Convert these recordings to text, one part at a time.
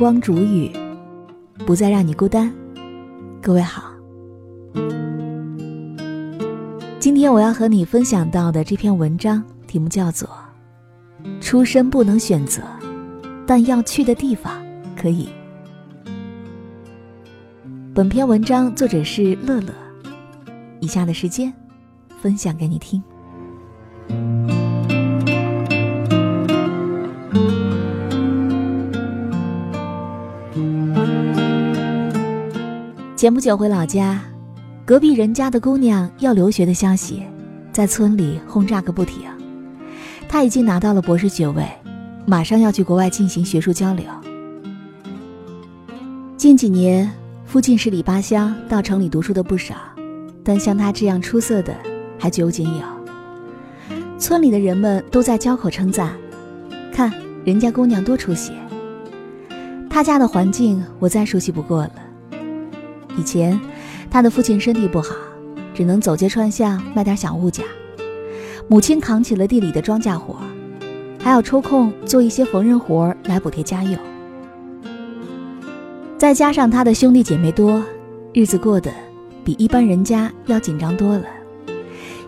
光煮雨，不再让你孤单。各位好，今天我要和你分享到的这篇文章题目叫做《出身不能选择，但要去的地方可以》。本篇文章作者是乐乐。以下的时间，分享给你听。前不久回老家，隔壁人家的姑娘要留学的消息，在村里轰炸个不停。她已经拿到了博士学位，马上要去国外进行学术交流。近几年，附近十里八乡到城里读书的不少，但像她这样出色的还绝无仅有。村里的人们都在交口称赞，看人家姑娘多出息。她家的环境我再熟悉不过了。以前，他的父亲身体不好，只能走街串巷卖点小物件。母亲扛起了地里的庄稼活，还要抽空做一些缝纫活来补贴家用。再加上他的兄弟姐妹多，日子过得比一般人家要紧张多了。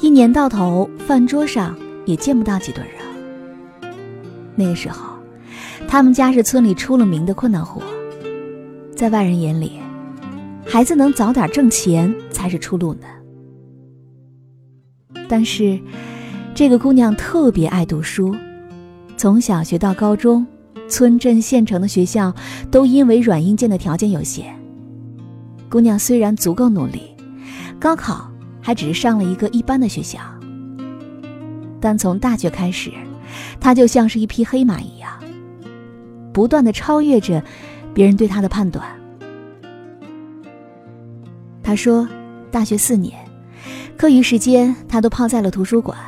一年到头，饭桌上也见不到几顿肉。那个时候，他们家是村里出了名的困难户，在外人眼里。孩子能早点挣钱才是出路呢。但是，这个姑娘特别爱读书，从小学到高中，村镇县城的学校都因为软硬件的条件有限。姑娘虽然足够努力，高考还只是上了一个一般的学校，但从大学开始，她就像是一匹黑马一样，不断的超越着别人对她的判断。他说：“大学四年，课余时间他都泡在了图书馆。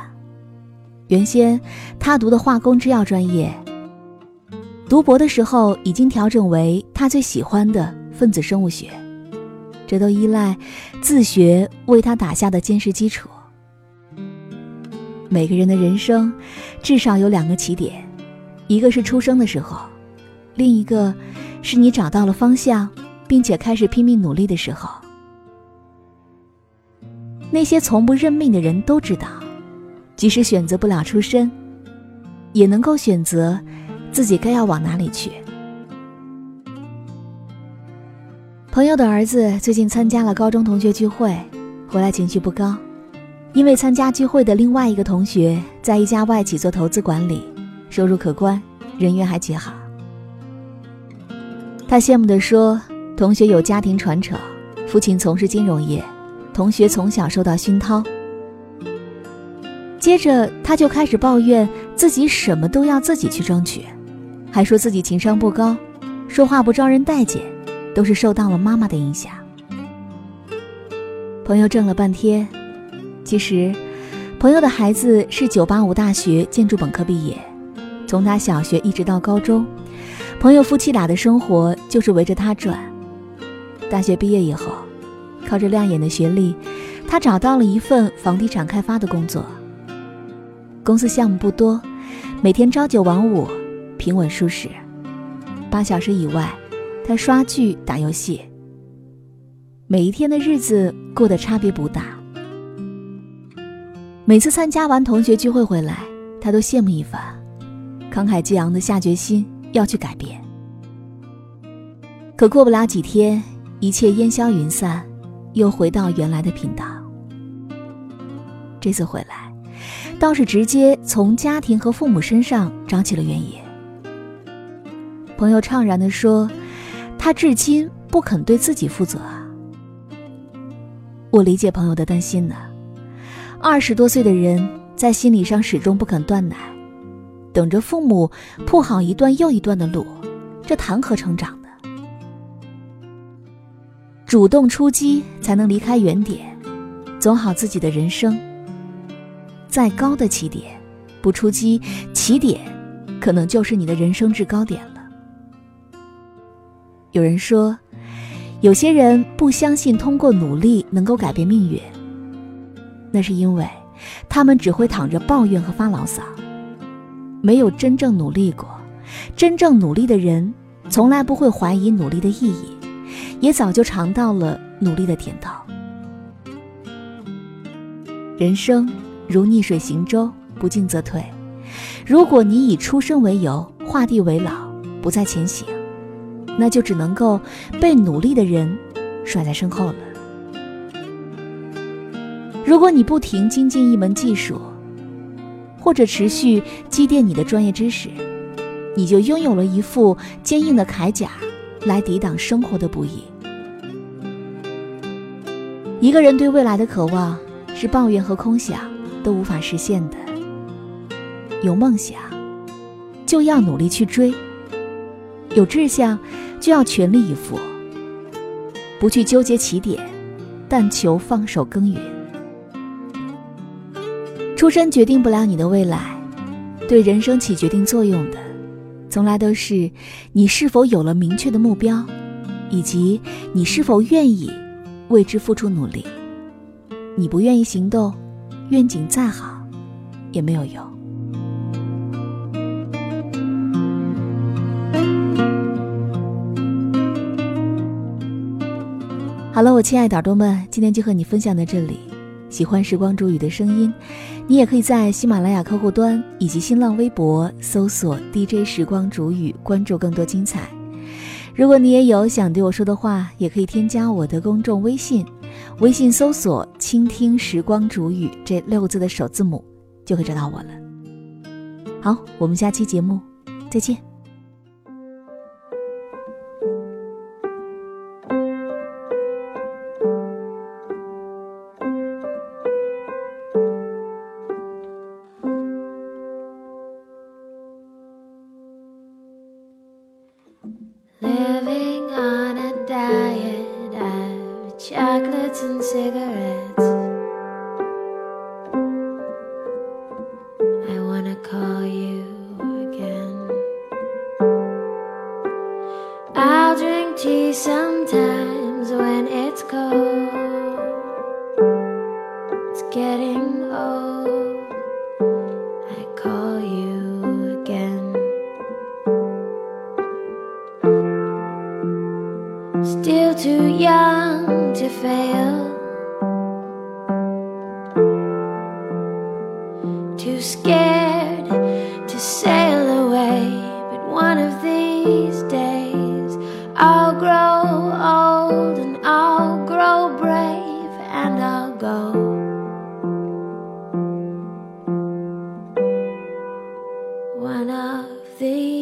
原先他读的化工制药专业，读博的时候已经调整为他最喜欢的分子生物学。这都依赖自学为他打下的坚实基础。每个人的人生至少有两个起点，一个是出生的时候，另一个是你找到了方向，并且开始拼命努力的时候。”那些从不认命的人都知道，即使选择不了出身，也能够选择自己该要往哪里去。朋友的儿子最近参加了高中同学聚会，回来情绪不高，因为参加聚会的另外一个同学在一家外企做投资管理，收入可观，人缘还极好。他羡慕地说：“同学有家庭传承，父亲从事金融业。”同学从小受到熏陶，接着他就开始抱怨自己什么都要自己去争取，还说自己情商不高，说话不招人待见，都是受到了妈妈的影响。朋友怔了半天，其实，朋友的孩子是985大学建筑本科毕业，从他小学一直到高中，朋友夫妻俩的生活就是围着他转。大学毕业以后。靠着亮眼的学历，他找到了一份房地产开发的工作。公司项目不多，每天朝九晚五，平稳舒适。八小时以外，他刷剧打游戏。每一天的日子过得差别不大。每次参加完同学聚会回来，他都羡慕一番，慷慨激昂的下决心要去改变。可过不了几天，一切烟消云散。又回到原来的频道。这次回来，倒是直接从家庭和父母身上找起了原因。朋友怅然地说：“他至今不肯对自己负责啊。”我理解朋友的担心呢。二十多岁的人在心理上始终不肯断奶，等着父母铺好一段又一段的路，这谈何成长？主动出击，才能离开原点，走好自己的人生。再高的起点，不出击，起点可能就是你的人生制高点了。有人说，有些人不相信通过努力能够改变命运，那是因为他们只会躺着抱怨和发牢骚，没有真正努力过。真正努力的人，从来不会怀疑努力的意义，也早就尝到了努力的甜头。人生如逆水行舟，不进则退。如果你以出生为由，画地为牢，不再前行，那就只能够被努力的人甩在身后了。如果你不停精进一门技术，或者持续积淀你的专业知识，你就拥有了一副坚硬的铠甲，来抵挡生活的不易。一个人对未来的渴望，是抱怨和空想都无法实现的。有梦想，就要努力去追；有志向，就要全力以赴。不去纠结起点，但求放手耕耘。出身决定不了你的未来，对人生起决定作用的，从来都是你是否有了明确的目标，以及你是否愿意为之付出努力。你不愿意行动，愿景再好也没有用。好了，我亲爱的耳朵们，今天就和你分享到这里。喜欢时光煮雨的声音，你也可以在喜马拉雅客户端以及新浪微博搜索 DJ 时光煮雨，关注更多精彩。如果你也有想对我说的话，也可以添加我的公众微信，微信搜索“倾听时光煮雨”这六个字的首字母，就可以找到我了。好，我们下期节目再见。cigarettes. I wanna call you again. I'll drink tea sometime. too scared to sail away. But one of these days, I'll grow old and I'll grow brave and I'll go. One of these.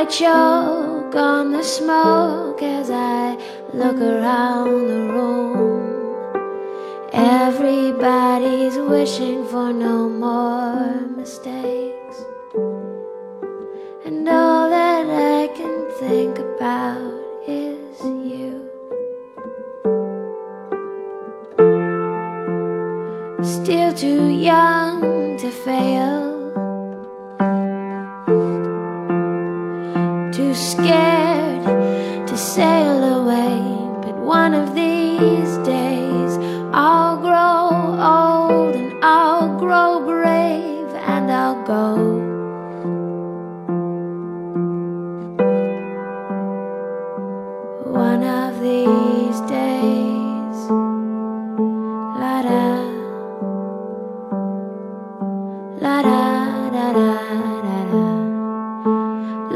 I choke on the smoke as I look around the room. Everybody's wishing for no more mistakes. And all that I can think about is you. Still too young to fail.